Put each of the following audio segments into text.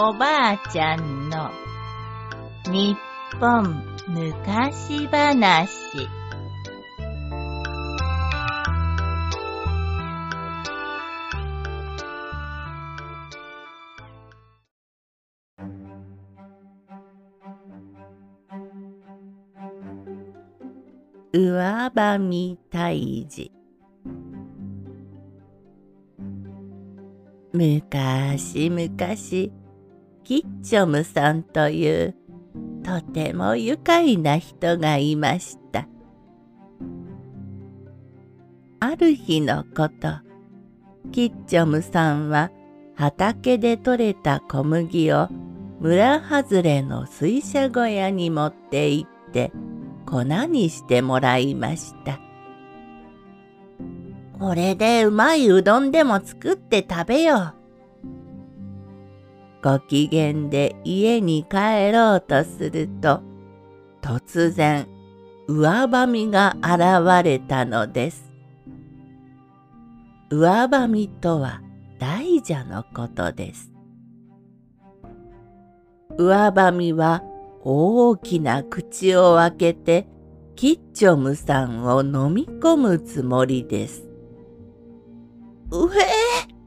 おばあちゃんの日本昔話。上場み退治むかしむかしキッチョムさんというとても愉快な人がいました。ある日のこと、キッチョムさんは畑で採れた小麦を村外れの水車小屋に持って行って粉にしてもらいました。これでうまいうどんでも作って食べよう。ご機嫌で家に帰ろうとすると、突然、上ばみが現れたのです。上ばみとは大蛇のことです。上ばみは大きな口を開けてキッチョムさんを飲み込むつもりです。うえ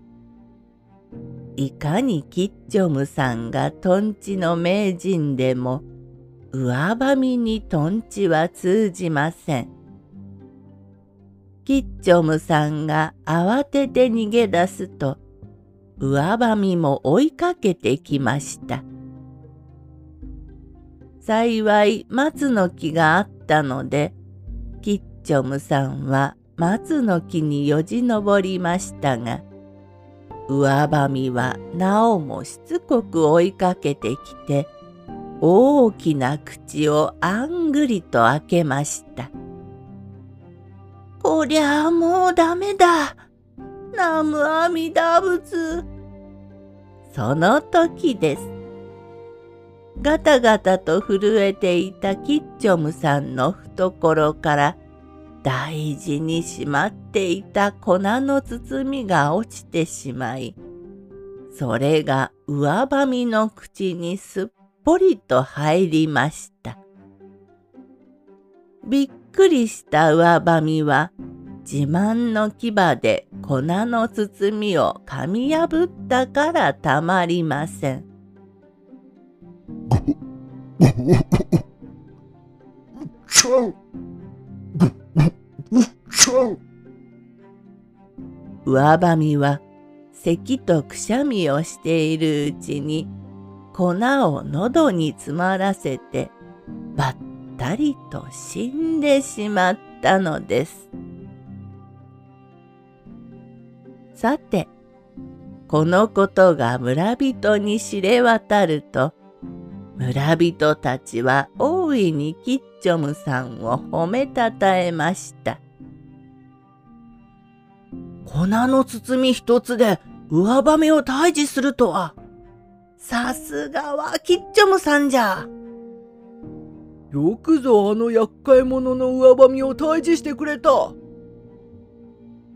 いかにキッチョムさんがトンチの名人でも上ばみにトンチは通じません。キッチョムさんが慌てて逃げ出すと上ばみも追いかけてきました。幸い松の木があったのでキッチョムさんは松の木によじ登りましたが上ばみはなおもしつこく追いかけてきて大きな口をあんぐりと開けました。こりゃあもうダメだ。ナムアミダ仏。その時です。ガタガタと震えていたキッチョムさんの懐から大事にしまっていた粉の包みが落ちてしまい、それが上ばみの口にすっぽりと入りました。びっくりした上ばみは自慢の牙で粉の包みを噛み破ったからたまりません。上ばみは咳とくしゃみをしているうちに粉を喉に詰まらせてばったりと死んでしまったのです。さて、このことが村人に知れ渡ると、村人たちは大いにキッチョムさんを褒めたたえました。粉の包み一つで上羽目を退治するとは。さすがはキッチョムさんじゃ。よくぞあの厄介者の上羽目を退治してくれた。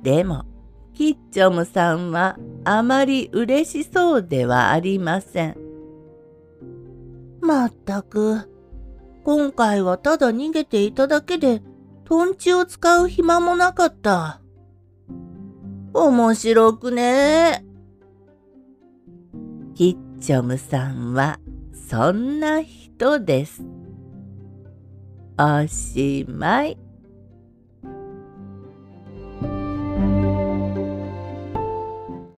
でも、キッチョムさんはあまり嬉しそうではありません。まったく、今回はただ逃げていただけで、トンチを使う暇もなかった。面白くねキッチョムさんはそんな人です。おしまい。